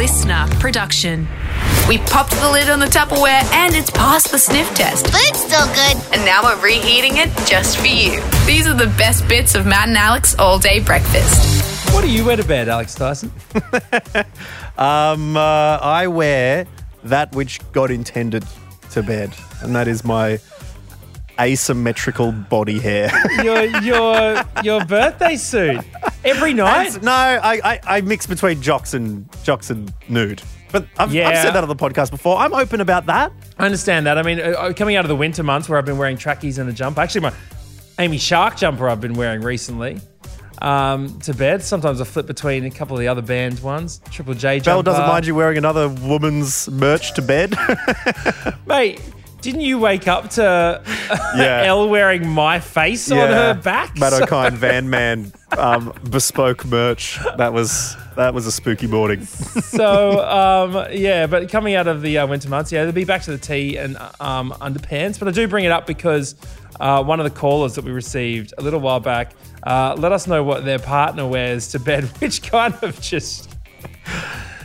listener production. We popped the lid on the Tupperware and it's passed the sniff test. But it's still good. And now we're reheating it just for you. These are the best bits of Matt and Alex all day breakfast. What do you wear to bed, Alex Dyson? Um, uh, I wear that which God intended to bed, and that is my asymmetrical body hair. your your your birthday suit every night. no, I, I, I mix between jocks and jocks and nude. But I've, I've said that on the podcast before. I'm open about that. I understand that. I mean, uh, uh, coming out of the winter months where I've been wearing trackies and a jumper. Actually, my Amy Shark jumper I've been wearing recently um, to bed. Sometimes I flip between a couple of the other band ones. Triple J jumper. Belle doesn't mind you wearing another woman's merch to bed. mate. Didn't you wake up to Yeah. Elle wearing my face on her back? Matt So- Van Man um, bespoke merch. That was that was a spooky morning. so um, yeah, but coming out of the uh, winter months, yeah, they'll be back to the tee and um, underpants. But I do bring it up because uh, one of the callers that we received a little while back uh, let us know what their partner wears to bed, which kind of just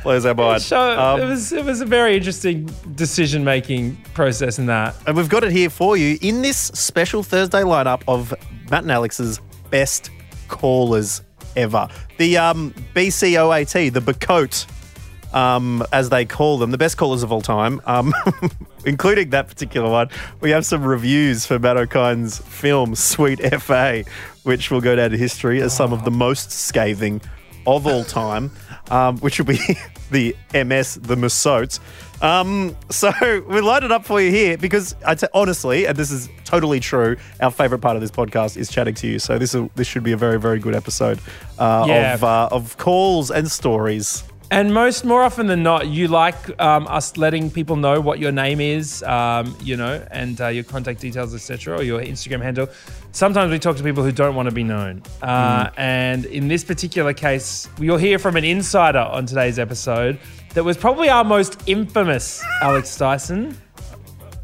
Blows our mind. so Um, it was it was a very interesting decision making process in that. And we've got it here for you in this special Thursday lineup of Matt and Alex's best callers ever. The um, BCOAT, the Bacote, um, as they call them, the best callers of all time, um, including that particular one. We have some reviews for Matt Okine's film Sweet FA, which will go down to history as some of the most scathing of all time, um, which will be the MS, the Masotes. Um, so we it up for you here because I'd honestly, and this is totally true, our favorite part of this podcast is chatting to you. So this is, this should be a very very good episode uh, Yeah. of uh, of calls and stories. And most, more often than not, you like um, us letting people know what your name is, um, you know, and uh, your contact details, etc., or your Instagram handle. Sometimes we talk to people who don't want to be known. Uh, And in this particular case, you'll hear from an insider on today's episode that was probably our most infamous Alex Dyson.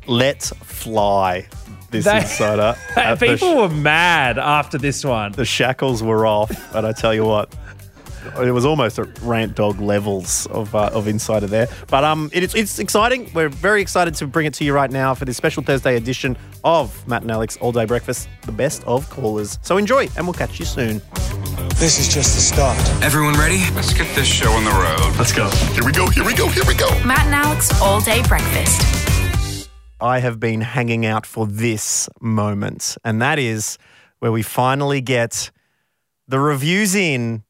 Let's fly this They- insider. People sh- were mad after this one. the shackles were off, and I tell you what. It was almost at rant dog levels of, uh, of insider there, but um, it is it's exciting. We're very excited to bring it to you right now for this special Thursday edition of Matt and Alex All Day Breakfast, the best of callers. So enjoy, and we'll catch you soon. This is just the start. Everyone ready? Let's get this show on the road. Let's go. Here we go. Here we go. Here we go. Matt and Alex all day breakfast. I have been hanging out for this moment, and that is where we finally get the reviews in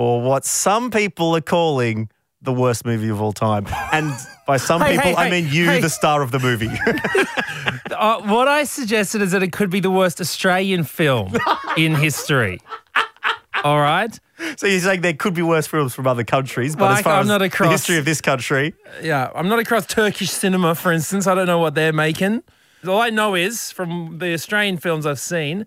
for what some people are calling the worst movie of all time. And by some Hey, people, hey, I hey, mean you, the star of the movie. Uh, what I suggested is that it could be the worst Australian film in history. All right. so you're saying there could be worse films from other countries, but Well, as far I'm as not the history of this country, Yeah, I'm not across Turkish cinema, for instance. I don't know what they're making. All I know is from the Australian films I've seen,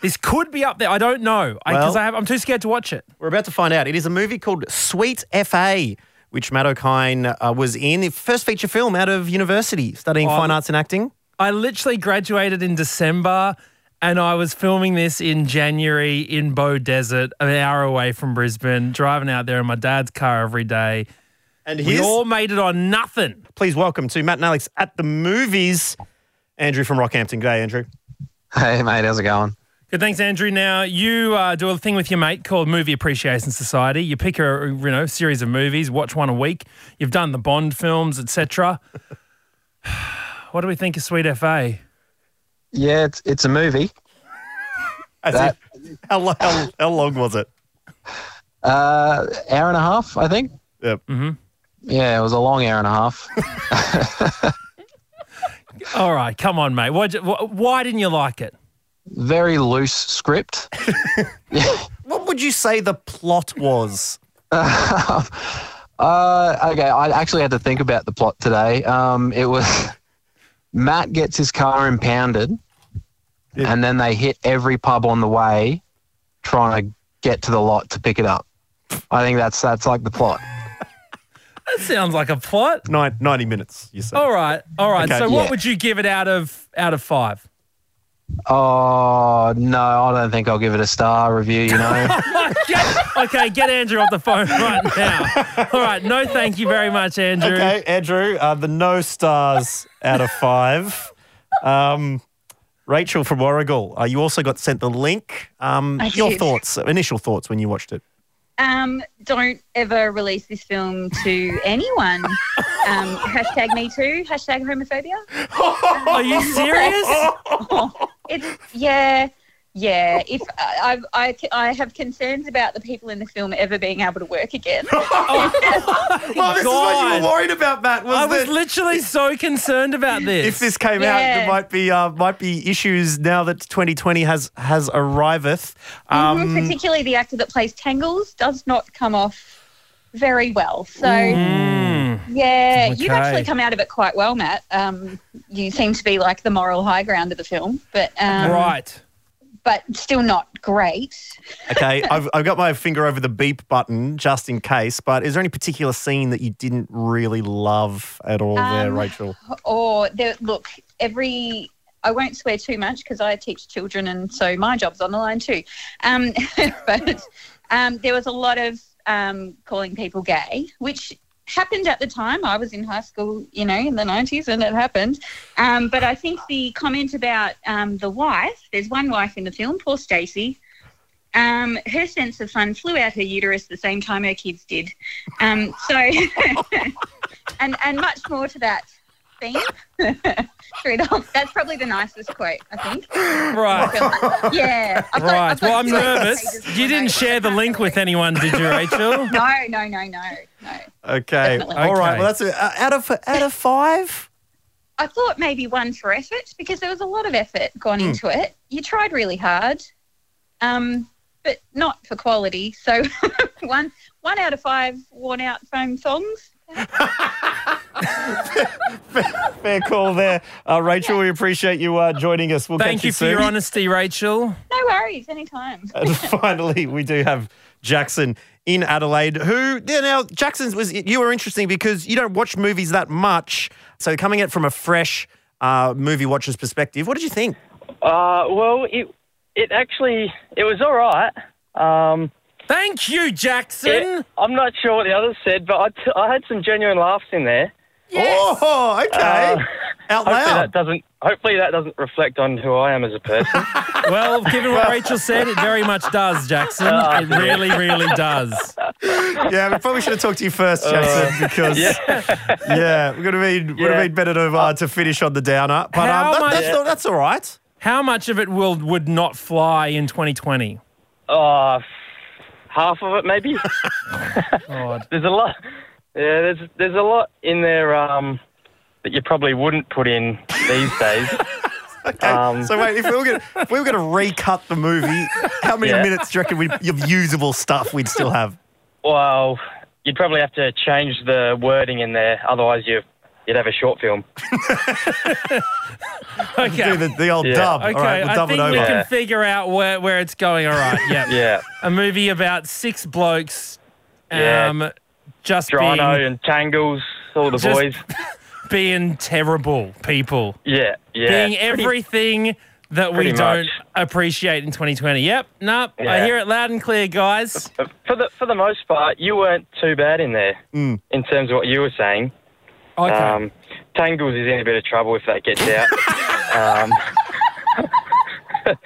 this could be up there. I don't know because Well- I have. I'm too scared to watch it. We're about to find out. It is a movie called Sweet FA, which Matt Okine uh, was in. The first feature film out of university, studying Oh, fine arts and acting. I literally graduated in December, and I was filming this in January in Beaudesert, an hour away from Brisbane, driving out there in my dad's car every day. And We all made it on nothing. please welcome to Matt and Alex at the movies, Andrew from Rockhampton. Good day, Andrew. Hey, mate, how's it going? Good, thanks, Andrew. Now you uh, do a thing with your mate called Movie Appreciation Society. You pick a you know series of movies, watch one a week. You've done the Bond films, etc. what do we think of Sweet FA? Yeah, it's it's a movie. As That- if- how, lo- how, how long was it? Uh, hour and a half, I think. Yep. Yeah, it was a long hour and a half. All right, come on, mate. Why'd you- wh- why didn't you like it? Very loose script. What would you say the plot was? Uh, okay, I actually had to think about the plot today. Um, it was Matt gets his car impounded, Yeah. and then they hit every pub on the way, trying to get to the lot to pick it up. I think that's that's like the plot. That sounds like a plot. Nine, 90 minutes, you said. All right, all right. Okay. So, what Yeah. would you give it out of out of five? Oh no, I don't think I'll give it a star review. You know. Get- okay, get Andrew off the phone right now. All right, no, thank you very much, Andrew. Okay, Andrew, uh, the no stars out of five. Um, Rachel from Warrigal, uh, you also got sent the link. Um, your did. thoughts, initial thoughts when you watched it. Um, don't ever release this film to anyone. Um, hashtag me too. Hashtag homophobia. Are you serious? It's yeah, yeah. If I, I, I, I have concerns about the people in the film ever being able to work again. Well, this is what you were worried about, Matt. Was I was that literally so concerned about this. if this came out, there might be uh, might be issues now that 2020 has has arriveth. Um, Particularly the actor that plays Tangles does not come off very well. So Mm. Yeah, you've actually come out of it quite well, Matt. Um, you seem to be like the moral high ground of the film, but um, right. but still not great. okay, I've, I've got my finger over the beep button just in case. But is there any particular scene that you didn't really love at all there, Um, Rachel? or there, look, every I won't swear too much because I teach children, and so my job's on the line too. Um, but um, there was a lot of um, calling people gay, which happened at the time. I was in high school, you know, in the nineties, and it happened. Um, but I think the comment about um, the wife, there's one wife in the film, poor Stacey. Um, her sense of fun flew out her uterus the same time her kids did. Um, so, and and much more to that theme. Straight off. That's probably the nicest quote, I think. Right. Yeah. I've Right. I've got Well, I'm nervous. You didn't share the link with anyone, did you, Rachel? No, no, no, no, no. Okay, Definitely. all right. Okay. Well, that's a, uh, out of out of five. I thought maybe one for effort because there was a lot of effort gone Hmm. into it. You tried really hard, um, but not for quality. So one one out of five worn out foam songs. Fair call there, uh, Rachel. We appreciate you uh, joining us. We'll Thank catch you for soon. your honesty, Rachel. No worries, anytime. And finally, we do have Jackson in Adelaide. Who yeah, now Jackson's was you were interesting because you don't watch movies that much. So coming at from a fresh uh, movie watcher's perspective, what did you think? Uh, well, it it actually it was all right. Um, Thank you, Jackson. it- I'm not sure what the others said, but I, t- I had some genuine laughs in there. Oh, okay. Uh, Out Hopefully that doesn't. Hopefully that doesn't reflect on who I am as a person. Well, given what Rachel said, it very much does, Jackson. It really, really does. Yeah, we probably should have talked to you first, Jackson, because yeah, we're gonna be would have Yeah. been better to uh, to finish on the downer. But um, that, much- that's, all- that's all right. How much of it will would not fly in 2020? uh, half of it maybe. God. There's a lot. Yeah, there's there's a lot in there um, that you probably wouldn't put in these days. Okay. Um, so wait, if we were gonna if we were gonna recut the movie, how many Yeah. minutes do you reckon we'd, of usable stuff we'd still have? Well, you'd probably have to change the wording in there, otherwise you you'd have a short film. Okay. Do the, the old Yeah. dub. Okay, all right, we'll I think it over. we Yeah. can figure out where, where it's going. All right, yeah. Yeah, A movie about six blokes Yeah. Just Drano being, and Tangles, all the Just- boys. being terrible people. Yeah, yeah. being Pretty- everything that we don't much. appreciate in 2020. Yep, nope. I hear it loud and clear, guys. For the for the most part, you weren't too bad in there Mm. in terms of what you were saying. Okay. Um, Tangles is in a bit of trouble if that gets out. um,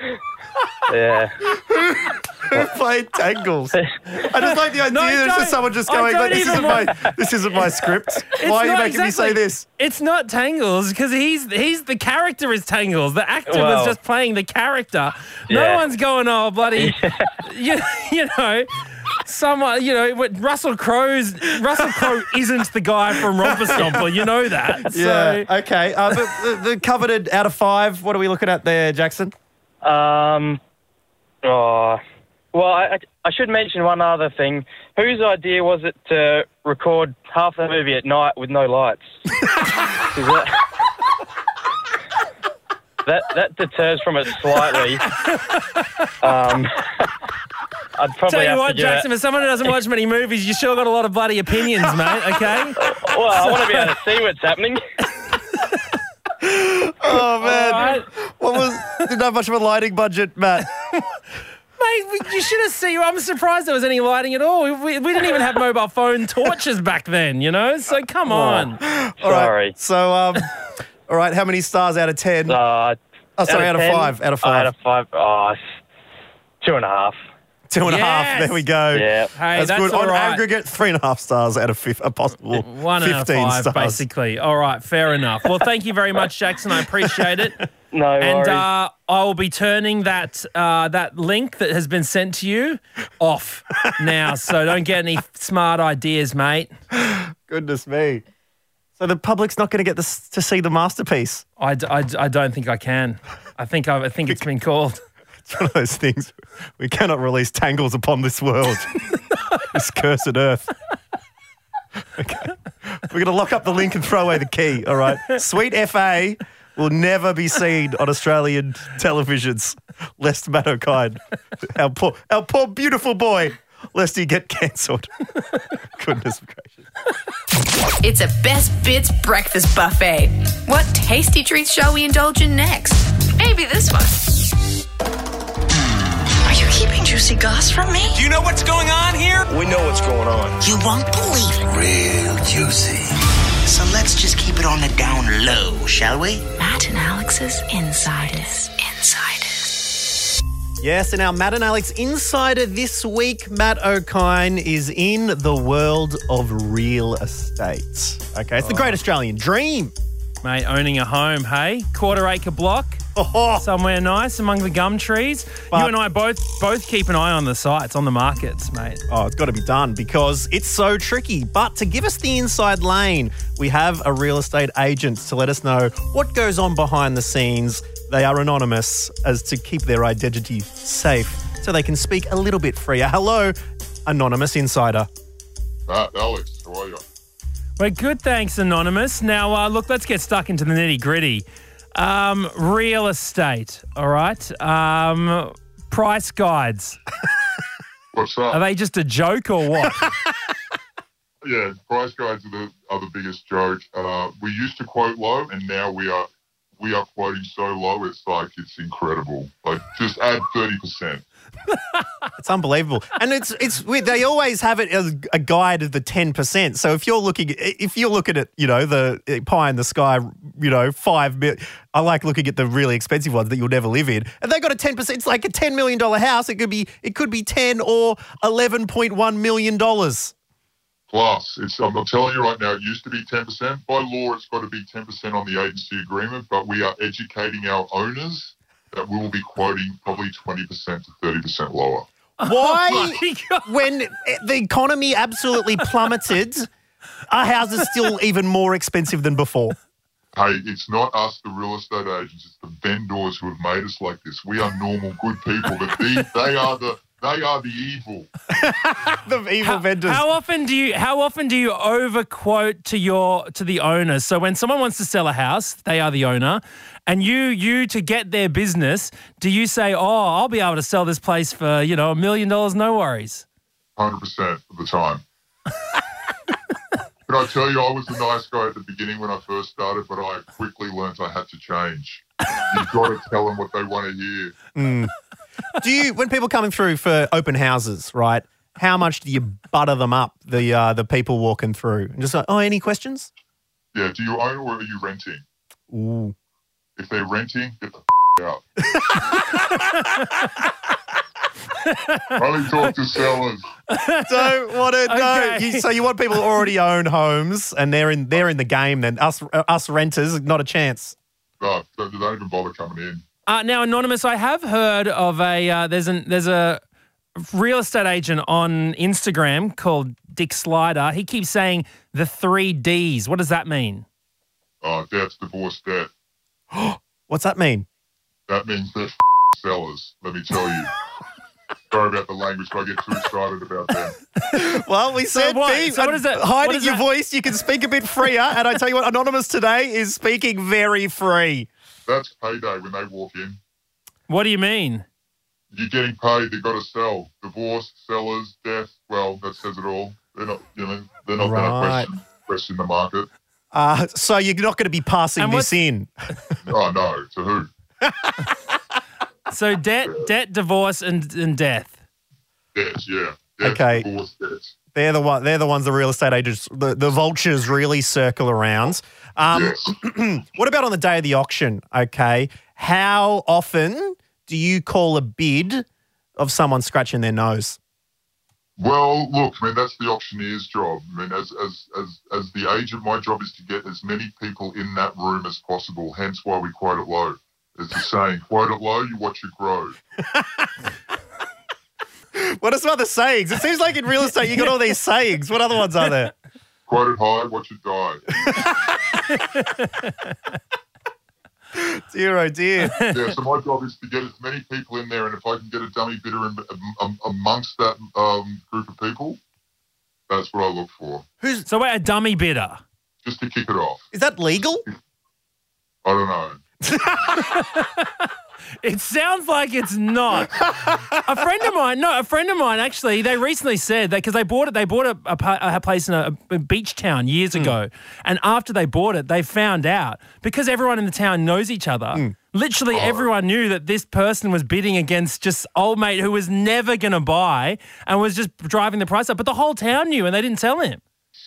yeah. Who played Tangles? I just like the idea No, of don't. just someone just going, don't this isn't want- my this isn't my script. It's Why are you not making me say this? It's not Tangles because he's he's the character is Tangles. The actor was just playing the character. No Yeah. one's going, oh bloody, you, you know. Someone, you know, Russell Crowe's Russell Crowe isn't the guy from Romper Stomper. You know that. So Yeah. Okay. Uh, but the, the coveted out of five. What are we looking at there, Jackson? Um, oh, well, I, I should mention one other thing. Whose idea was it to record half the movie at night with no lights? that, that that deters from it slightly. Um, I'd probably Tell you have what, to give Jackson, it. for someone who doesn't watch many movies, you sure got a lot of bloody opinions, mate. Okay. Well, I want to be able to see what's happening. Oh man. right. What was didn't have much of a lighting budget, Matt. Mate, you should have seen. I'm surprised there was any lighting at all. We, we didn't even have mobile phone torches back then, you know. So come on. All right. Sorry. So, um, all right. How many stars out of ten? Uh, oh, sorry, out of, 10? five. Out of five. Out of five. Oh, s- two and a half. Two and a half. Yes. There we go. Yeah. Hey, that's, that's good. all On right. aggregate, three and a half stars out of fif- a possible One out of 15 five, stars. basically. All right, fair enough. Well, thank you very much, Jackson. I appreciate it. No And uh, I will be turning that uh, that link that has been sent to you off now. So don't get any smart ideas, mate. Goodness me. So the public's not going to get this, to see the masterpiece. I, d- I d- I don't think I can. I think I, I think it's been called. It's one of those things. We cannot release tangles upon this world, this cursed earth. Okay. We're going to lock up the link and throw away the key. All right. Sweet FA will never be seen on Australian televisions, lest Matt Okine, our poor, our poor beautiful boy, lest he get cancelled. Goodness gracious. It's a best bits breakfast buffet. What tasty treats shall we indulge in next? Maybe this one. Are you keeping juicy goss from me? Do you know what's going on here? We know what's going on. You won't believe it. Real juicy. So let's just keep it on the down low, shall we? Matt and Alex's Insiders. Insiders. Yes, and our Matt and Alex insider this week, Matt Okine, is in the world of real estate. Okay, it's the oh. great Australian dream. Mate, owning a home, hey? Quarter acre block, Oh, somewhere nice among the gum trees. But- you and I both both keep an eye on the sites, on the markets, mate. Oh, it's got to be done because it's so tricky. But to give us the inside lane, we have a real estate agent to let us know what goes on behind the scenes. They are anonymous as to keep their identity safe so they can speak a little bit freer. Hello, anonymous insider. Matt, Alex, how are you? We're good, thanks, Anonymous. Now, uh, look, let's get stuck into the nitty gritty. Um, real estate, all right? Um, price guides. What's up? Are they just a joke or what? yeah, price guides are the, are the biggest joke. Uh, we used to quote low, and now we are we are quoting so low. It's like it's incredible. Like just add thirty percent. It's unbelievable, and it's it's weird. They always have it as a guide of the ten percent. So if you're looking, if you're looking at you know the eh, pie in the sky, you know five. I like looking at the really expensive ones that you'll never live in, and they got a ten percent. It's like a ten million dollar house. It could be it could be ten or eleven point one million dollars. Plus, it's I'm, I'm telling you right now, it used to be ten percent. By law, it's got to be ten percent on the agency agreement. But we are educating our owners that we will be quoting probably twenty percent to thirty percent lower. Oh Why? My when the economy absolutely plummeted, our houses still even more expensive than before. Hey, it's not us, the real estate agents. It's the vendors who have made us like this. We are normal, good people, but they, they are the they are the evil. The evil How, vendors. how often do you how often do you overquote to your to the owner? So when someone wants to sell a house, they are the owner, and you you to get their business, do you say, "Oh, I'll be able to sell this place for you know a million dollars, no worries"? hundred percent of the time. Can I tell you, I was the nice guy at the beginning when I first started, but I quickly learnt I had to change. You've got to tell them what they want to hear. Mm. Do you when people coming through for open houses, right? How much do you butter them up, the uh, the people walking through, and just like, oh, any questions? Yeah, do you own or are you renting? Ooh. If they're renting, get the out. Only talk to sellers. Don't want to know. Okay. You, so you want people who already own homes and they're in they're in the game. Then us uh, us renters, not a chance. No, don't, don't even bother coming in. Uh, now, anonymous, I have heard of a uh, there's an there's a real estate agent on Instagram called Dick Slider. He keeps saying the three Ds. What does that mean? Oh, debts, divorce, debt. What's that mean? That means they're sellers, let me tell you. Sorry about the language, but I get too excited about them. Well, we said what- be so what is that- hiding is your that- voice. You can speak a bit freer. and I tell you what, anonymous today is speaking very free. That's payday when they walk in. What do you mean? You're getting paid, they've got to sell. Divorce, sellers, death, well, that says it all. They're not, you know, they're not Right. going to question, question the market. Uh, so you're not going to be passing And this in. Oh, no, to who? So debt, debt, divorce, and, and death. Yes, yeah. Death, Okay. divorce, debts. They're the one. They're the ones the real estate agents, the, the vultures, really circle around. Um, Yes. what about on the day of the auction? Okay, how often do you call a bid of someone scratching their nose? Well, look, I mean that's the auctioneer's job. I mean, as as as as the agent, my job is to get as many people in that room as possible. Hence, why we quote it low. As the saying, quote it low, you watch it grow. What are some other sayings? It seems like in real estate you got all these sayings. What other ones are there? Quote it high, watch it die. Dear oh dear. yeah, so my job is to get as many people in there, and if I can get a dummy bidder in, um, amongst that um, group of people, that's what I look for, Who's So wait, a dummy bidder. just to kick it off. is that legal? I don't know. It sounds like it's not. a friend of mine, no, a friend of mine actually, they recently said that because they bought it, they bought a, a, a place in a, a beach town years hmm. ago. And after they bought it, they found out because everyone in the town knows each other. Hmm. Literally, oh. everyone knew that this person was bidding against just old mate who was never going to buy and was just driving the price up. But the whole town knew and they didn't tell him.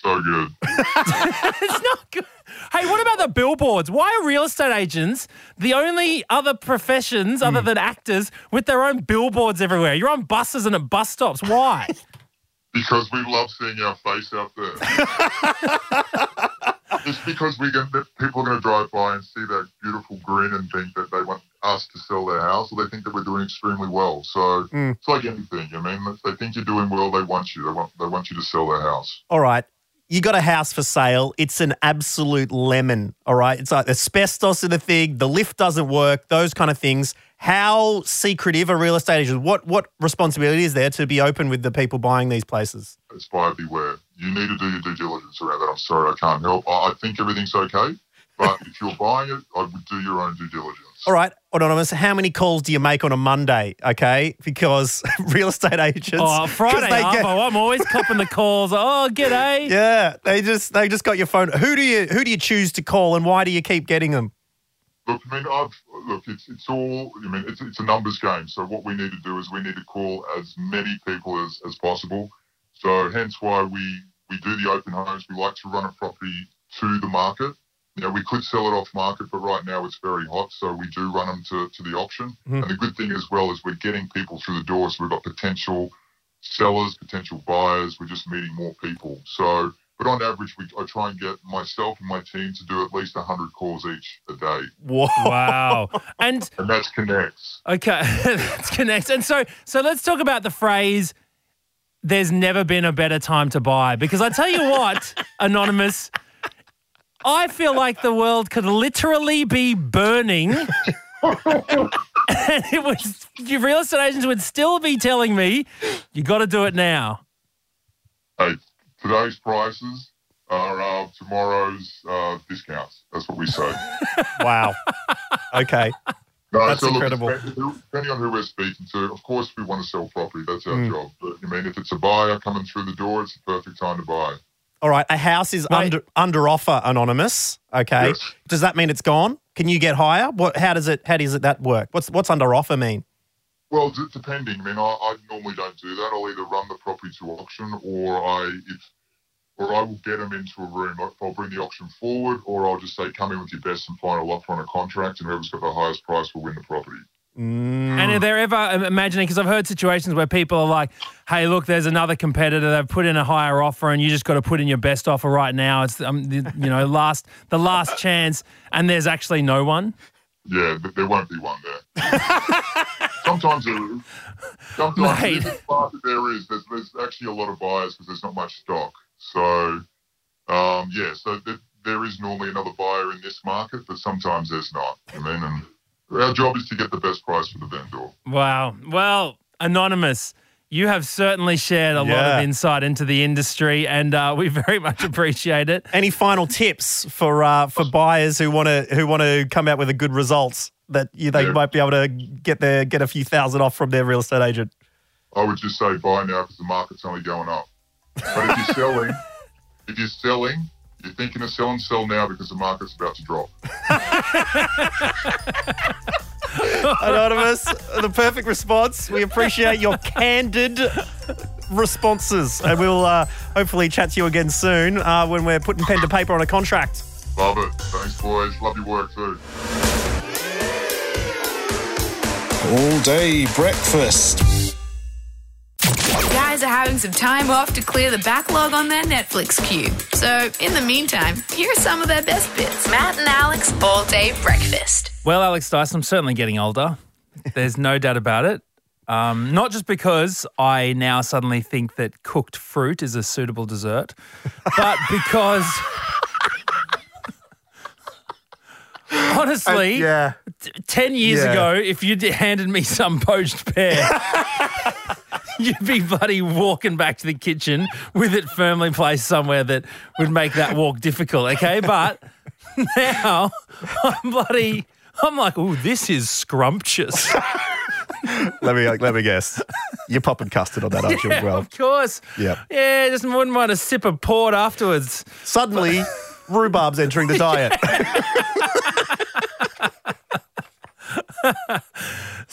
So good. it's not good. Hey, what about the billboards? Why are real estate agents the only other professions other hmm. than actors with their own billboards everywhere? You're on buses and at bus stops. Why? Because we love seeing our face out there. it's because we can, people are going to drive by and see that beautiful grin and think that they want us to sell their house, or they think that we're doing extremely well. So hmm. it's like anything. I mean, if they think you're doing well, they want you. They want they want you to sell their house. All right. You got a house for sale. It's an absolute lemon. All right. It's like asbestos in the thing. The lift doesn't work. Those kind of things. How secretive are real estate agents? What what responsibility is there to be open with the people buying these places? It's buyer beware. You need to do your due diligence around that. I'm sorry, I can't help. I, I think everything's okay, but if you're buying it, I would do your own due diligence. All right, anonymous. How many calls do you make on a Monday? Okay, because real estate agents. Oh, 'cause Friday, they get- I'm always copping the calls. Oh, g'day. Yeah, they just they just got your phone. Who do you who do you choose to call, and why do you keep getting them? Look, I mean, I've look. It's it's all. I mean, it's it's a numbers game. So what we need to do is we need to call as many people as as possible. So hence why we we do the open homes. We like to run a property to the market. You know, we could sell it off market, but right now it's very hot, so we do run them to, to the auction. Mhm. And the good thing as well is we're getting people through the door. So we've got potential sellers, potential buyers. We're just meeting more people. So, but on average, we I try and get myself and my team to do at least 100 calls each a day, Whoa! Wow. And and that's connects. okay, that's connects. And so, so let's talk about the phrase. There's never been a better time to buy because I tell you what, anonymous. I feel like the world could literally be burning. and it was your real estate agents would still be telling me, you got to do it now. Hey, today's prices are uh, tomorrow's uh, discounts. That's what we say. Wow. Okay. No, That's so look, incredible. it's- Depending on who we're speaking to, of course, we want to sell property. That's our Mm. job. But I mean, if it's a buyer coming through the door, it's the perfect time to buy. All right. A house is under under offer. Anonymous. Okay. Yes. Does that mean it's gone? Can you get higher? What? How does it? How does it that work? What's what's under offer mean? Well, d- depending. I mean, I, I normally don't do that. I'll either run the property to auction, or I if or I will get them into a room. Like, I'll bring the auction forward, or I'll just say, "Come in with your best and final offer on a contract, and whoever's got the highest price will win the property." Mm. And are there ever imagining? Because I've heard situations where people are like, "Hey, look, there's another competitor. They've put in a higher offer, and you just got to put in your best offer right now. It's um, the, you know, last the last chance, and there's actually no one." Yeah, th- there won't be one there. Sometimes there is. Sometimes Mate. in this market there is. There's, there's actually a lot of buyers because there's not much stock. So, um, yeah, so th- there is normally another buyer in this market, but sometimes there's not. I mean, and our job is to get the best price for the vendor. Wow. Well, anonymous. You have certainly shared a lot Yeah. of insight into the industry, and uh, we very much appreciate it. Any final tips for uh, for buyers who want to who want to come out with a good results that you, they Yeah. might be able to get their get a few thousand off from their real estate agent? I would just say buy now because the market's only going up. But if you're selling, if you're selling, you're thinking of selling, sell now because the market's about to drop. Anonymous, the perfect response. We appreciate your candid responses. And we'll uh, hopefully chat to you again soon uh, when we're putting pen to paper on a contract. Love it. Thanks, boys. Love your work too. All day breakfast. Guys are having some time off to clear the backlog on their Netflix queue. So, in the meantime, here are some of their best bits. Matt and Alex All Day Breakfast. Well, Alex Dyson, I'm certainly getting older. There's no doubt about it. Um, not just because I now suddenly think that cooked fruit is a suitable dessert, but because. Honestly, yeah. t- 10 years Yeah. ago, if you'd handed me some poached pear, you'd be bloody walking back to the kitchen with it firmly placed somewhere that would make that walk difficult, okay? But now I'm bloody, I'm like, oh, this is scrumptious. Let me let me guess. You're popping custard on that, aren't you, as well? Of course. Yeah. Yeah, just wouldn't mind a sip of port afterwards. Suddenly, rhubarb's entering the diet.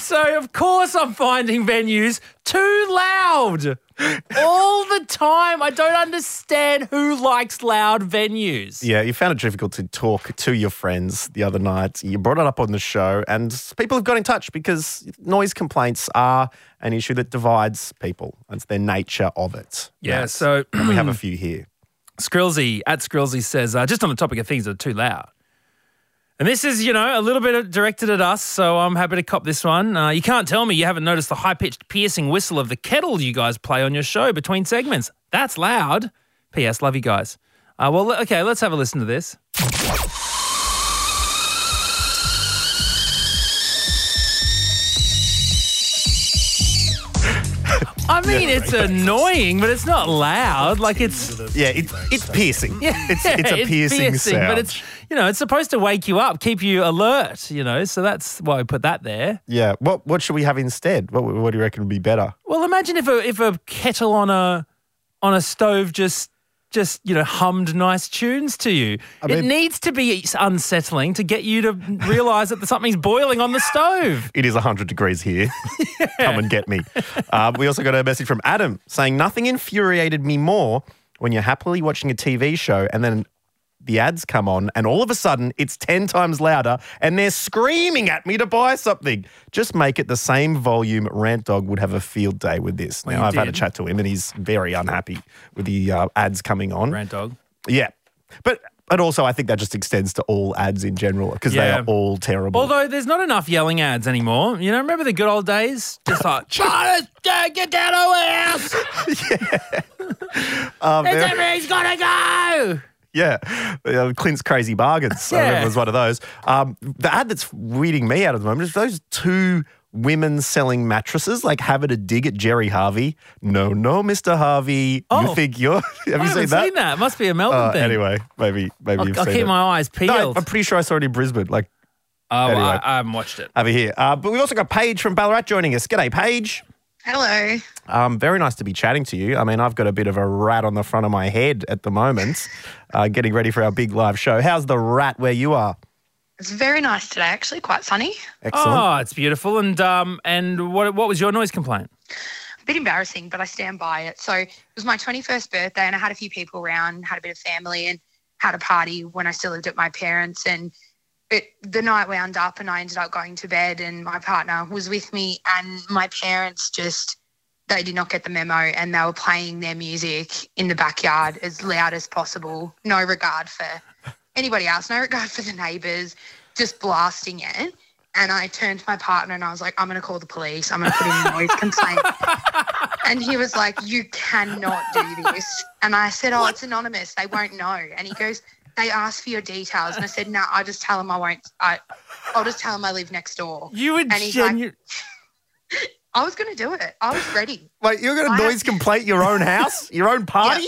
So, of course, I'm finding venues too loud all the time. I don't understand who likes loud venues. Yeah, you found it difficult to talk to your friends the other night. You brought it up on the show, and people have got in touch because noise complaints are an issue that divides people. It's their nature of it. Yeah, Matt. so- and we have a few here. Skrilzy at Skrilzy says, uh, just on the topic of things that are too loud. And this is, you know, a little bit directed at us, so I'm happy to cop this one. Uh, you can't tell me you haven't noticed the high pitched, piercing whistle of the kettle you guys play on your show between segments. That's loud. P.S. Love you guys. Uh, well, okay, let's have a listen to this. I mean, it's annoying, but it's not loud. Like it's Yeah, it's it's piercing. yeah, it's it's a piercing, sound. but it's you know it's supposed to wake you up, keep you alert. You know, so that's why we put that there. yeah. What what should we have instead? What what do you reckon would be better? Well, imagine if a if a kettle on a on a stove just just you know hummed nice tunes to you. it mean- needs to be unsettling to get you to realise that something's boiling on the stove. It is 100 degrees here. Come and get me. Uh, we also got a message from Adam saying, Nothing infuriated me more when you're happily watching a TV show and then the ads come on and all of a sudden it's 10 times louder and they're screaming at me to buy something. Just make it the same volume. Rant Dog would have a field day with this. Now, you I've had a chat to him and he's very unhappy with the uh, ads coming on. Rant dog. Yeah. But. But also, I think that just extends to all ads in general because Yeah. they are all terrible. Although there's not enough yelling ads anymore. You know, remember the good old days? Just like, Charlie, get down our house. Um, It's there- everything's gotta go. Yeah, uh, Clint's crazy bargains. I remember Yeah. it was one of those. Um, the ad that's weeding me out at the moment is those two women selling mattresses, like having a dig at Gerry Harvey. No, no, Mr. Harvey. Oh. You think you're? Have I you seen that? seen that. It must be a Melbourne Uh, thing. anyway, maybe maybe I'll, you've I'll seen keep it. my eyes peeled. No. I'm pretty sure I saw it in Brisbane. Like oh, anyway. I, I haven't watched it. over here. Uh, but we've also got Paige from Ballarat joining us. G'day, Paige. Hello. Um, very nice to be chatting to you. I mean, I've got a bit of a rat on the front of my head at the moment, uh, getting ready for our big live show. How's the rat where you are? It's very nice today, actually, quite sunny. Excellent. Oh, it's beautiful. And um, and what what was your noise complaint? A bit embarrassing, but I stand by it. So it was my 21st birthday, and I had a few people around, had a bit of family, and had a party when I still lived at my parents. And it, the night wound up, and I ended up going to bed, and my partner was with me, and my parents just. They did not get the memo and they were playing their music in the backyard as loud as possible. No regard for anybody else, no regard for the neighbours, just blasting it. And I turned to my partner and I was like, I'm going to call the police. I'm going to put in a noise complaint. And he was like, You cannot do this. And I said, Oh, it's anonymous. They won't know. And he goes, They asked for your details. And I said, No, I just tell them I won't. I, I'll just tell them I live next door. You would And he's like, I was going to do it. I was ready. Wait, you're going I to have- noise complaint your own house, your own party?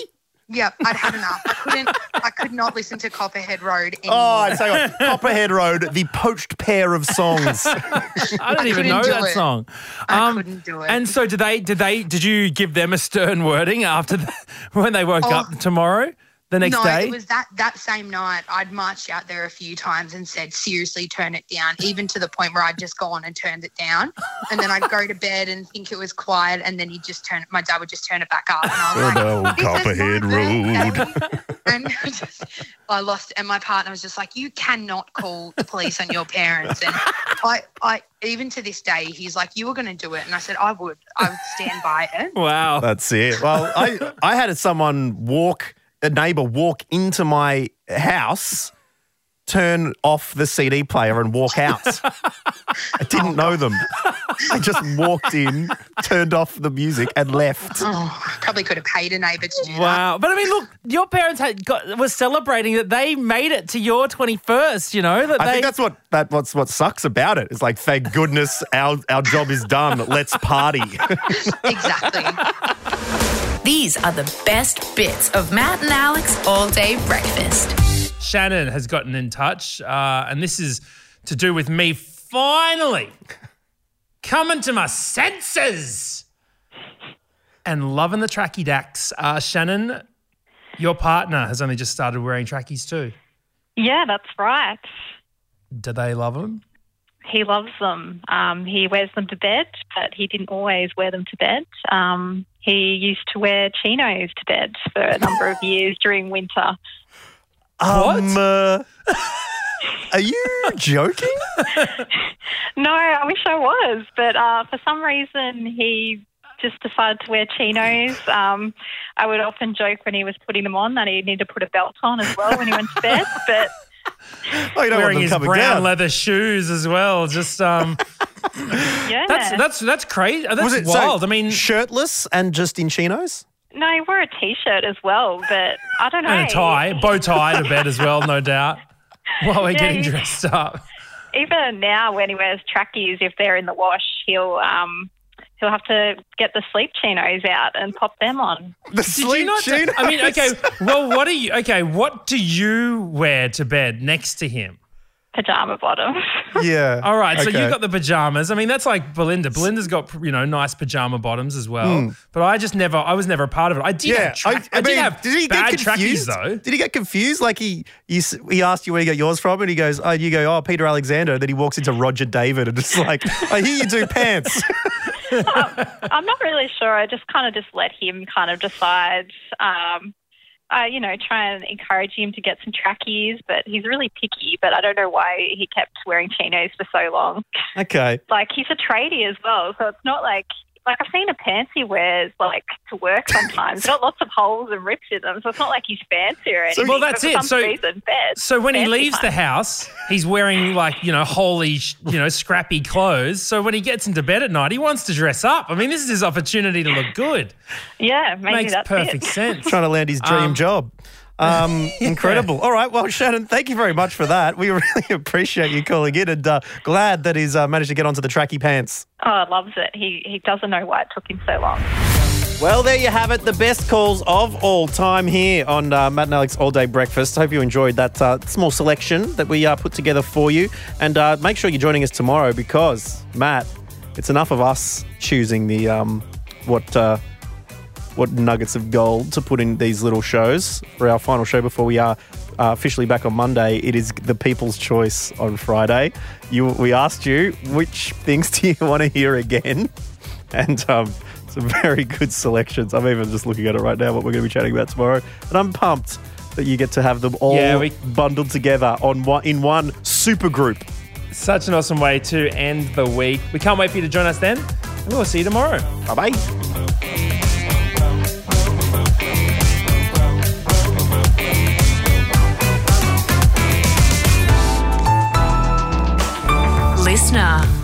Yep, I'd had enough. I couldn't. I could not listen to Copperhead Road anymore. Oh, I tell you what, Copperhead Road, the poached pair of songs. I don't I even know do that it. song. I Um, couldn't do it. And so, did they? Did they? Did you give them a stern wording after the, when they woke Oh. up tomorrow? The next no, day? it was that that same night. I'd marched out there a few times and said, "Seriously, turn it down." Even to the point where I'd just go on and turned it down, and then I'd go to bed and think it was quiet, and then he'd just turn it. My dad would just turn it back up, and I was like, Oh, no, "This is my Copperhead birthday." and just, I lost. And my partner was just like, "You cannot call the police on your parents." And I, I even to this day, he's like, "You were going to do it," and I said, "I would. I would stand by it." Wow. That's it. Well, I I had someone walk a neighbor walk into my house, turn off the CD player and walk out. I didn't know them. I just walked in, turned off the music and left. Oh, probably could have paid a neighbour to do that. Wow. But I mean, look, your parents had got was celebrating that they made it to your 21st, you know? That I they think that's what that what's what sucks about it. It's like, thank goodness our our job is done. Let's party. exactly. These are the best bits of Matt and Alex all day breakfast. Shannon has gotten in touch, uh, and this is to do with me finally coming to my senses and loving the tracky dacks. Uh, Shannon, your partner has only just started wearing trackies too. Yeah, that's right. Do they love them? He loves them. Um, he wears them to bed, but he didn't always wear them to bed. Um, he used to wear chinos to bed for a number of years during winter. Um, uh, are you joking? No, I wish I was, but uh, for some reason he just decided to wear chinos. Um, I would often joke when he was putting them on that he needed to put a belt on as well when he went to bed, but Oh, you don't want Wearing them his brown down. leather shoes as well. Just um, yeah. that's that's that's crazy. That's Was it so wild. I mean, shirtless and just in chinos? no, he wore a t-shirt as well, but I don't know. and a tie, bow tie to bed as well, no doubt. While we're Yeah, getting dressed up. even now when he wears trackies, if they're in the wash, he'll um he'll have to get the sleep chinos out and pop them on. The sleep you not? I mean, okay. Well, what are you? Okay, what do you wear to bed next to him? Pajama bottoms. Yeah. All right, so Okay. you got the pajamas. I mean, that's like Belinda. Belinda's got you know nice pajama bottoms as well. Hmm. But I just never. I was never a part of it. I did. Yeah, have track, I, did mean, have did he bad get confused? trackies though. Did he get confused? Like he, he he asked you where you got yours from, and he goes, "Oh, you go, oh, Peter Alexander." Then he walks into Roger David, and it's like, "I hear you do pants." I'm not really sure. I just kind of just let him kind of decide. Um, I, you know, try and encourage him to get some trackies, but he's really picky. But I don't know why he kept wearing chinos for so long. okay. Like he's a tradie as well, so it's not like like I've seen a pants he wears like to work sometimes. It's got lots of holes and rips in them, so it's not like he's fancy or anything. well, that's but for it. Some So- reason, bed. So when he fancy leaves the house, he's wearing like you know holy you know scrappy clothes. So when he gets into bed at night, he wants to dress up. I mean, this is his opportunity to look good. yeah, maybe Makes that's perfect it. sense. Trying to land his dream Um, job. Um, incredible. All right. Well, Shannon, thank you very much for that. We really appreciate you calling in, and uh, glad that he's uh, managed to get onto the tracky pants. Oh, loves it. He he doesn't know why it took him so long. Well, there you have it. The best calls of all time here on uh, Matt and Alex All Day Breakfast. Hope you enjoyed that uh, small selection that we uh, put together for you. And uh, make sure you're joining us tomorrow because, Matt, it's enough of us choosing the um, what uh, what nuggets of gold to put in these little shows for our final show before we are uh, officially back on Monday. It is the People's Choice on Friday. You, we asked you which things do you want to hear again, and um, some very good selections. I'm even just looking at it right now. What we're going to be chatting about tomorrow, and I'm pumped that you get to have them all Yeah, we- bundled together on one in one super group. Such an awesome way to end the week. We can't wait for you to join us then. And we'll see you tomorrow. Bye bye. Listener.